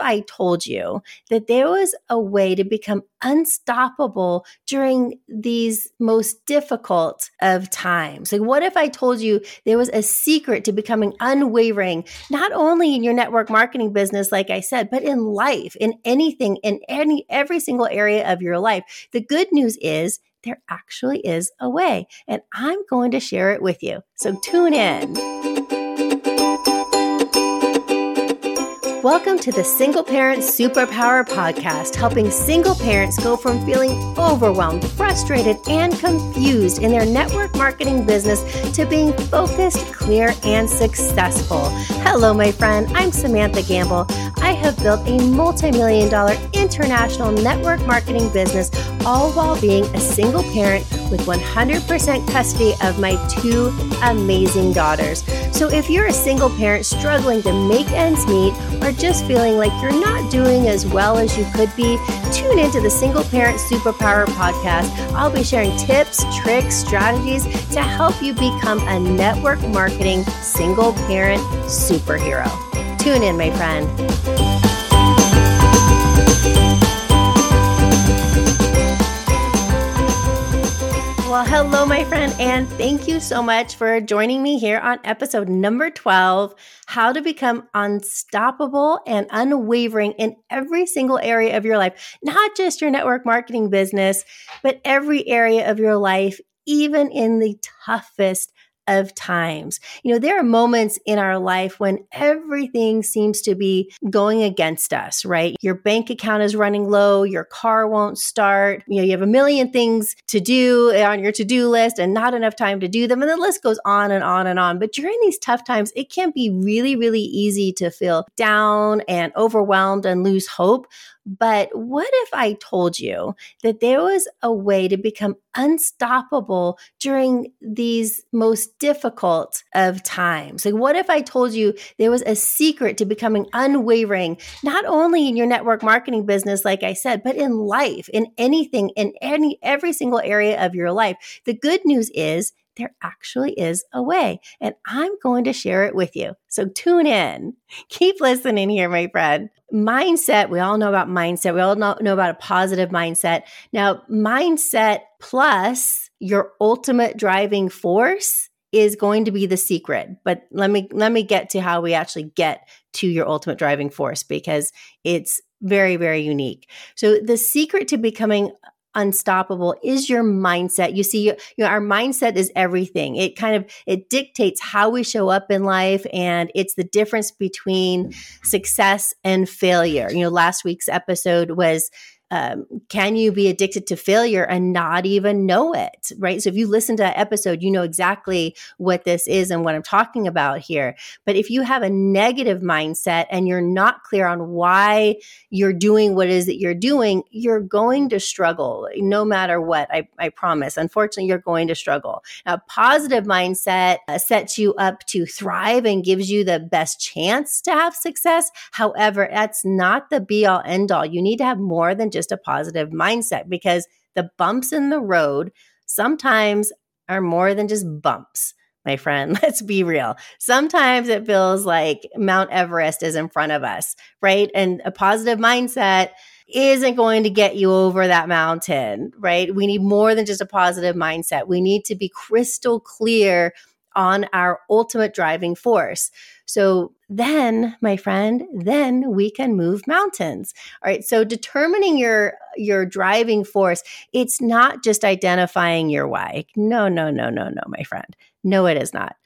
I told you that there was a way to become unstoppable during these most difficult of times? Like, what if I told you there was a secret to becoming unwavering, not only in your network marketing business, like I said, but in life, in anything, in any, every single area of your life? The good news is there actually is a way, and I'm going to share it with you. So tune in. Welcome to the Single Parent Superpower Podcast, helping single parents go from feeling overwhelmed, frustrated, and confused in their network marketing business to being focused, clear, and successful. Hello, my friend. I'm Samantha Gamble. I have built a multi million dollar international network marketing business, all while being a single parent with 100% custody of my two amazing daughters. So if you're a single parent struggling to make ends meet or just feeling like you're not doing as well as you could be, tune into the Single Parent Superpower podcast. I'll be sharing tips, tricks, strategies to help you become a network marketing single parent superhero. Tune in, my friend. Well, hello, my friend, and thank you so much for joining me here on episode number 12 How to Become Unstoppable and Unwavering in Every Single Area of Your Life, not just your network marketing business, but every area of your life, even in the toughest of times. You know, there are moments in our life when everything seems to be going against us, right? Your bank account is running low, your car won't start, you know, you have a million things to do on your to do list and not enough time to do them. And the list goes on and on and on. But during these tough times, it can be really, really easy to feel down and overwhelmed and lose hope. But what if I told you that there was a way to become unstoppable during these most difficult of times? Like, what if I told you there was a secret to becoming unwavering, not only in your network marketing business, like I said, but in life, in anything, in any, every single area of your life? The good news is there actually is a way, and I'm going to share it with you. So tune in. Keep listening here, my friend. Mindset, we all know about mindset. We all know, about a positive mindset. Now, mindset plus your ultimate driving force is going to be the secret but let me let me get to how we actually get to your ultimate driving force because it's very very unique so the secret to becoming unstoppable is your mindset. You see, you know, our mindset is everything. It kind of it dictates how we show up in life, and it's the difference between success and failure. You know, last week's episode was um, can you be addicted to failure and not even know it right? So if you listen to that episode you know exactly what this is and what i'm talking about here. But if you have a negative mindset and you're not clear on why you're doing what it is that you're doing you're going to struggle no matter what i, I promise. Unfortunately you're going to struggle. A positive mindset uh, sets you up to thrive and gives you the best chance to have success. However that's not the be all end all. You need to have more than just a positive mindset because the bumps in the road sometimes are more than just bumps my friend. Let's be real. Sometimes it feels like Mount Everest is in front of us, right? And a positive mindset isn't going to get you over that mountain, right? We need more than just a positive mindset. We need to be crystal clear on our ultimate driving force. So then, my friend, then we can move mountains. All right. So determining your your driving force, it's not just identifying your why. No, no, no, no, no, my friend. No, it is not.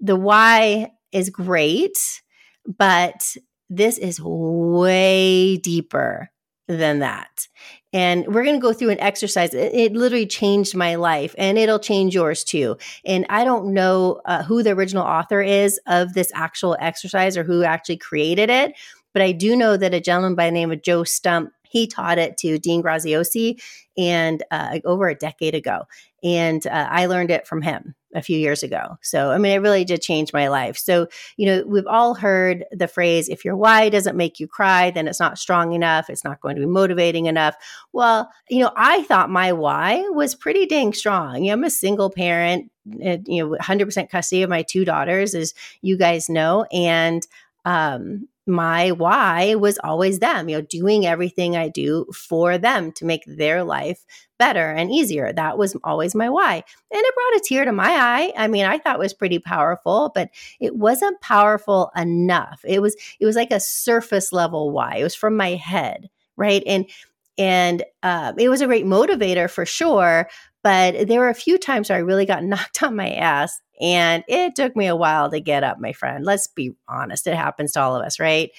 The why is great, but this is way deeper than that. And we're going to go through an exercise. It, it, literally changed my life and it'll change yours too. And I don't know uh, who the original author is of this actual exercise or who actually created it, but I do know that a gentleman by the name of Joe Stump he taught it to Dean Graziosi and uh, over a decade ago. And uh, I learned it from him a few years ago. So, I mean, it really did change my life. So, you know, we've all heard the phrase if your why doesn't make you cry, then it's not strong enough. It's not going to be motivating enough. Well, you know, I thought my why was pretty dang strong. You know, I'm a single parent, you know, 100% custody of my two daughters, as you guys know. And, um, my why was always them, you know, doing everything I do for them to make their life better and easier. That was always my why. And it brought a tear to my eye. I mean, I thought was pretty powerful, but it wasn't powerful enough. It was it was like a surface level why. It was from my head, right? And and uh, it was a great motivator for sure. But there were a few times where I really got knocked on my ass and it took me a while to get up, my friend. Let's be honest, it happens to all of us, right?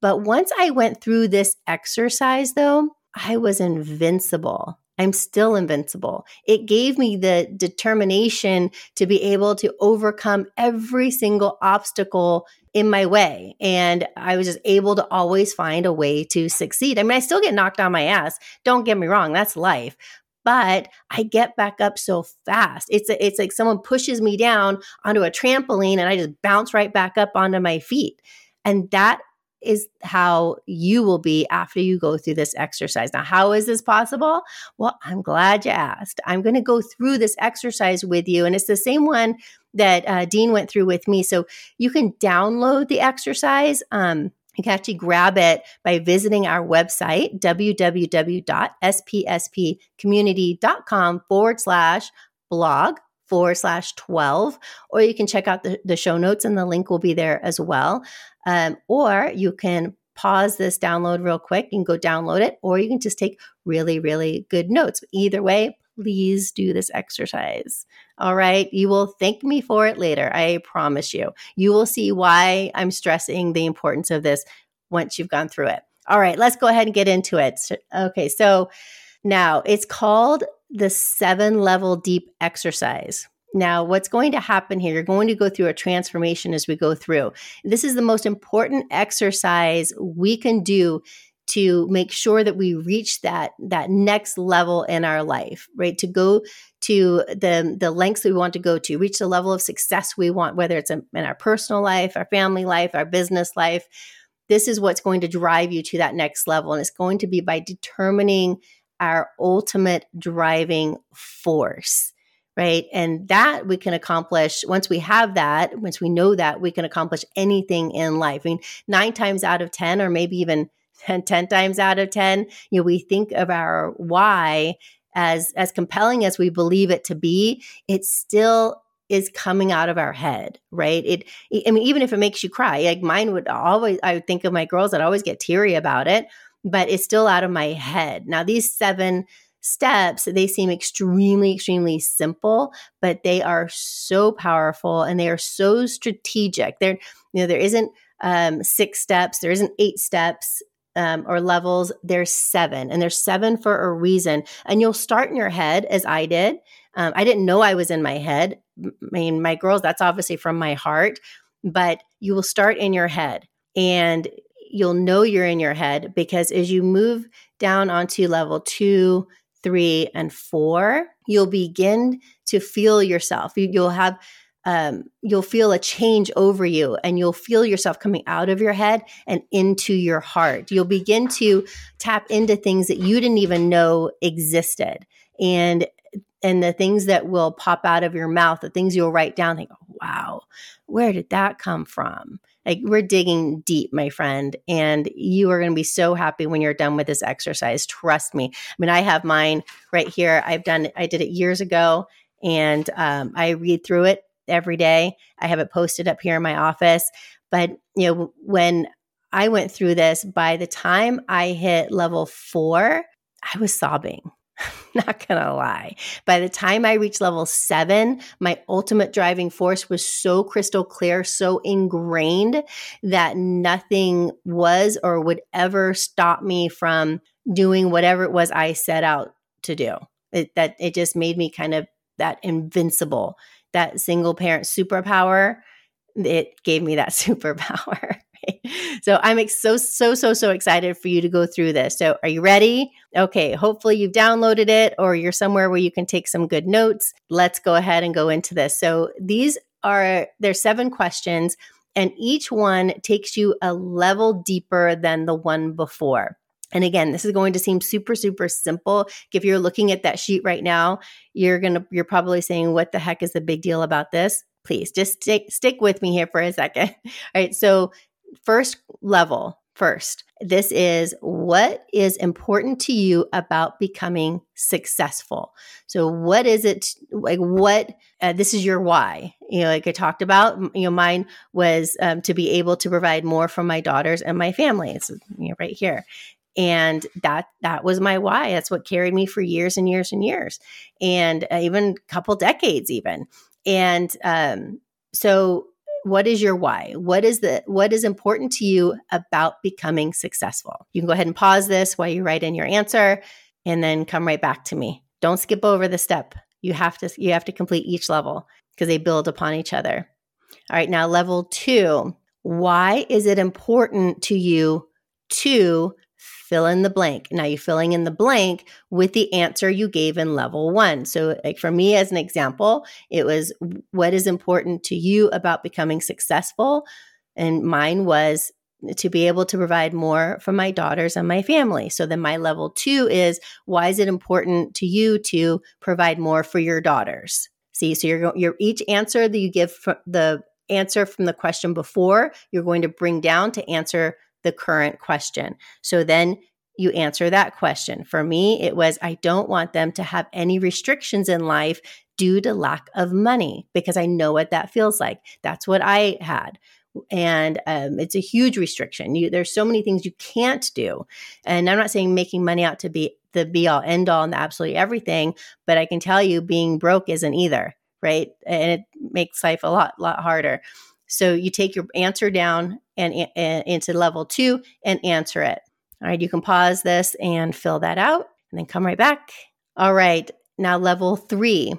But once I went through this exercise, though, I was invincible. I'm still invincible. It gave me the determination to be able to overcome every single obstacle in my way. And I was just able to always find a way to succeed. I mean, I still get knocked on my ass. Don't get me wrong, that's life but I get back up so fast. It's a, it's like someone pushes me down onto a trampoline and I just bounce right back up onto my feet. And that is how you will be after you go through this exercise. Now, how is this possible? Well, I'm glad you asked. I'm going to go through this exercise with you, and it's the same one that uh, Dean went through with me. So you can download the exercise. Um, you can actually grab it by visiting our website, www.spspcommunity.com forward slash blog forward slash 12, or you can check out the, the show notes and the link will be there as well. Um, or you can pause this download real quick and go download it, or you can just take really, really good notes. Either way, please do this exercise. All right. You will thank me for it later. I promise you. You will see why I'm stressing the importance of this once you've gone through it. All right. Let's go ahead and get into it. Okay. So now it's called the seven level deep exercise. Now, what's going to happen here? You're going to go through a transformation as we go through. This is the most important exercise we can do to make sure that we reach that that next level in our life right? To go to the the lengths we want to go to reach the level of success we want whether it's in, our personal life our family life our business life. This is what's going to drive you to that next level and it's going to be by determining our ultimate driving force right? And that we can accomplish once we have that once we know that we can accomplish anything in life. I mean nine times out of ten or maybe even 10, 10 times out of 10 you know we think of our why as as compelling as we believe it to be it still is coming out of our head right? It i mean even if it makes you cry like mine would always i would think of my girls i'd always get teary about it but it's still out of my head. Now these seven steps they seem extremely extremely simple but they are so powerful and they are so strategic. There you know there isn't um, six steps there isn't eight steps um, or levels, there's seven, and there's seven for a reason. And you'll start in your head, as I did. Um, I didn't know I was in my head. I mean, my girls, that's obviously from my heart, but you will start in your head and you'll know you're in your head because as you move down onto level two, three, and four, you'll begin to feel yourself. You, will have um, you'll feel a change over you and you'll feel yourself coming out of your head and into your heart. You'll begin to tap into things that you didn't even know existed. And and the things that will pop out of your mouth, the things you'll write down, think, oh, wow, where did that come from? Like we're digging deep, my friend, and you are going to be so happy when you're done with this exercise. Trust me. I mean, I have mine right here. I've done, I did it years ago, and um, I read through it every day. I have it posted up here in my office. But, you know, when I went through this, by the time I hit level four, I was sobbing. Not gonna lie. By the time I reached level seven, my ultimate driving force was so crystal clear, so ingrained that nothing was or would ever stop me from doing whatever it was I set out to do. It, that it just made me kind of that invincible that single parent superpower, it gave me that superpower. So I'm ex- so, so, so, so excited for you to go through this. So are you ready? Okay. Hopefully you've downloaded it or you're somewhere where you can take some good notes. Let's go ahead and go into this. So these are, there's seven questions and each one takes you a level deeper than the one before. And again, this is going to seem super, super simple. If you're looking at that sheet right now, you're gonna you're probably saying, "What the heck is the big deal about this?" Please just stick stick with me here for a second. All right, so first level first. This is what is important to you about becoming successful. So, what is it like? What uh, this is your why? You know, like I talked about. You know, mine was um, to be able to provide more for my daughters and my family. It's you know, right here, and that that was my why. That's what carried me for years and years and years, and uh, even a couple decades, even. And um, so what is your why? What is the what is important to you about becoming successful? You can go ahead and pause this while you write in your answer and then come right back to me. Don't skip over the step. You have to you have to complete each level because they build upon each other. All right now level 2 why is it important to you to fill in the blank. Now you're filling in the blank with the answer you gave in level one. So, like for me, as an example, it was what is important to you about becoming successful? And mine was to be able to provide more for my daughters and my family. So then my level two is why is it important to you to provide more for your daughters? See, so you're, you're each answer that you give the answer from the question before, you're going to bring down to answer the current question. So then you answer that question. For me, it was I don't want them to have any restrictions in life due to lack of money because I know what that feels like. That's what I had. And um, it's a huge restriction. You, there's so many things you can't do. And I'm not saying making money out to be the be all end all and the absolutely everything, but I can tell you being broke isn't either, right? And it makes life a lot, lot harder. So you take your answer down and, and into level two and answer it. All right, you can pause this and fill that out and then come right back. All right, now level three.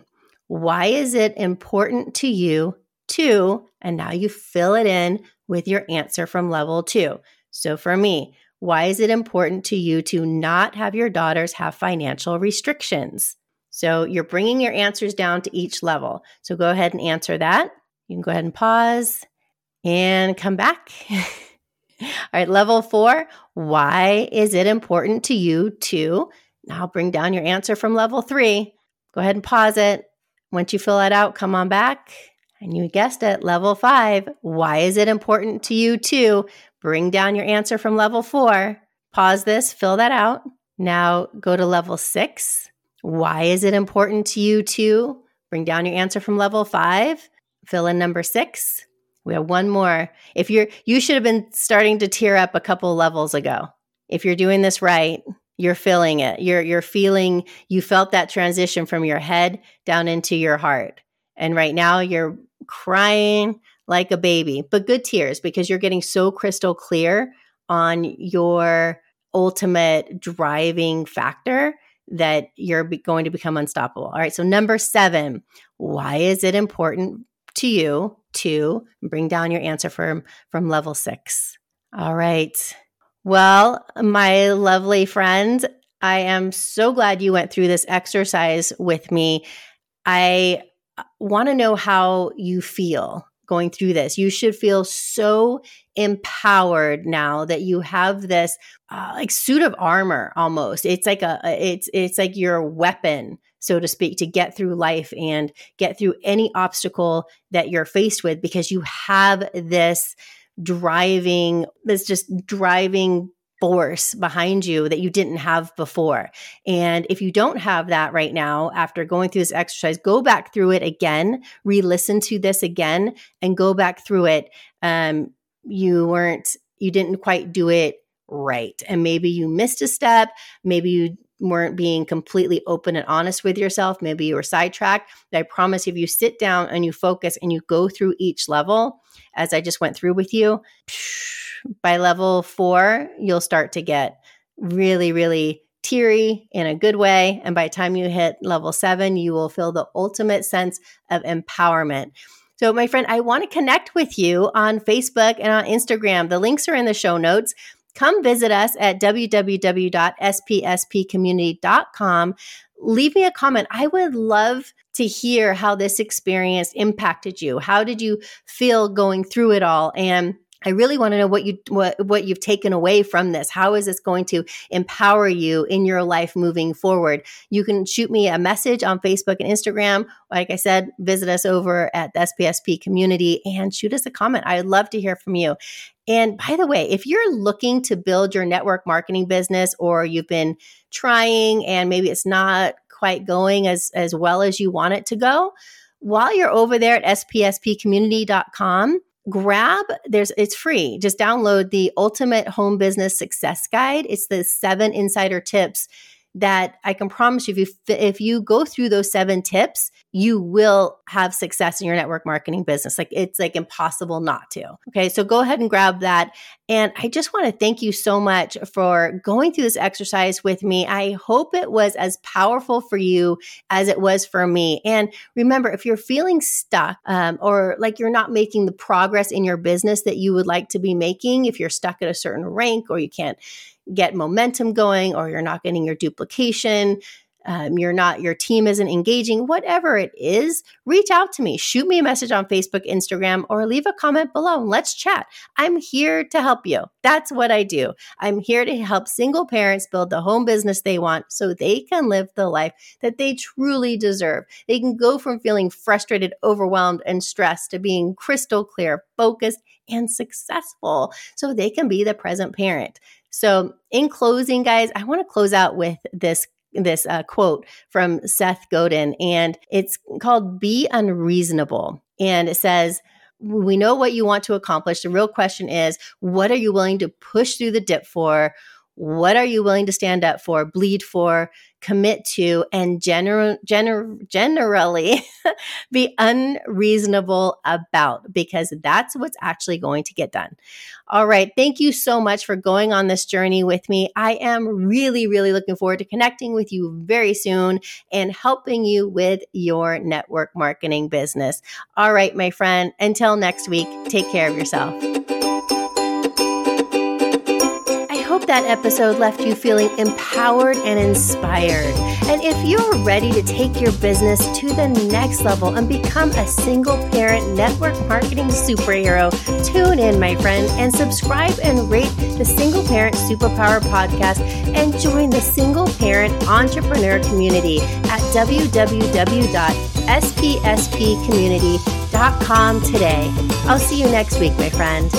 Why is it important to you to, and now you fill it in with your answer from level two. So for me, why is it important to you to not have your daughters have financial restrictions? So you're bringing your answers down to each level. So go ahead and answer that. You can go ahead and pause and come back. All right, level four. Why is it important to you to now bring down your answer from level three? Go ahead and pause it. Once you fill that out, come on back. And you guessed it, level five. Why is it important to you to bring down your answer from level four? Pause this, fill that out. Now go to level six. Why is it important to you to bring down your answer from level five? Fill in number six. We have one more. If you're, you should have been starting to tear up a couple levels ago. If you're doing this right, you're feeling it. You're, you're feeling, you felt that transition from your head down into your heart. And right now you're crying like a baby, but good tears because you're getting so crystal clear on your ultimate driving factor that you're going to become unstoppable. All right. So, number seven, why is it important to you to bring down your answer from, from level six. All right. Well, my lovely friend, I am so glad you went through this exercise with me. I uh, want to know how you feel going through this. You should feel so empowered now that you have this uh, like suit of armor almost. It's like a it's it's like your weapon so to speak, to get through life and get through any obstacle that you're faced with because you have this driving, this just driving force behind you that you didn't have before. And if you don't have that right now, after going through this exercise, go back through it again, re listen to this again, and go back through it. Um, you weren't, you didn't quite do it right. And maybe you missed a step. Maybe you weren't being completely open and honest with yourself. Maybe you were sidetracked. But I promise if you sit down and you focus and you go through each level, as I just went through with you, by level four, you'll start to get really, really teary in a good way. And by the time you hit level seven, you will feel the ultimate sense of empowerment. So, my friend, I want to connect with you on Facebook and on Instagram. The links are in the show notes come visit us at www.spspcommunity.com. Leave me a comment. I would love to hear how this experience impacted you. How did you feel going through it all? And I really want to know what you what what you've taken away from this. How is this going to empower you in your life moving forward? You can shoot me a message on Facebook and Instagram. Like I said, visit us over at the SPSP community and shoot us a comment. I'd love to hear from you. And by the way, if you're looking to build your network marketing business or you've been trying and maybe it's not quite going as as well as you want it to go, while you're over there at spspcommunity.com, grab there's it's free just download the ultimate home business success guide it's the seven insider tips that I can promise you if you if you go through those seven tips, you will have success in your network marketing business. Like it's like impossible not to. Okay? So go ahead and grab that. And I just want to thank you so much for going through this exercise with me. I hope it was as powerful for you as it was for me. And remember, if you're feeling stuck um, or like you're not making the progress in your business that you would like to be making, if you're stuck at a certain rank or you can't get momentum going or you're not getting your duplication um, you're not your team isn't engaging whatever it is reach out to me. Shoot me a message on facebook instagram or leave a comment below. And let's chat. I'm here to help you. That's what i do. I'm here to help single parents build the home business they want so they can live the life that they truly deserve. They can go from feeling frustrated overwhelmed and stressed to being crystal clear focused and successful so they can be the present parent. So, in closing, guys, I want to close out with this this uh, quote from Seth Godin, and it's called "Be Unreasonable," and it says. We know what you want to accomplish. The real question is, what are you willing to push through the dip for? What are you willing to stand up for, bleed for, commit to and gener- gener- generally be unreasonable about because that's what's actually going to get done. All right. Thank you so much for going on this journey with me. I am really, really looking forward to connecting with you very soon and helping you with your network marketing business. All right, my friend. Until next week, take care of yourself that episode left you feeling empowered and inspired. And if you're ready to take your business to the next level and become a single parent network marketing superhero, tune in, my friend, and subscribe and rate the Single Parent Superpower podcast and join the single parent entrepreneur community at www.spspcommunity.com today. I'll see you next week, my friend.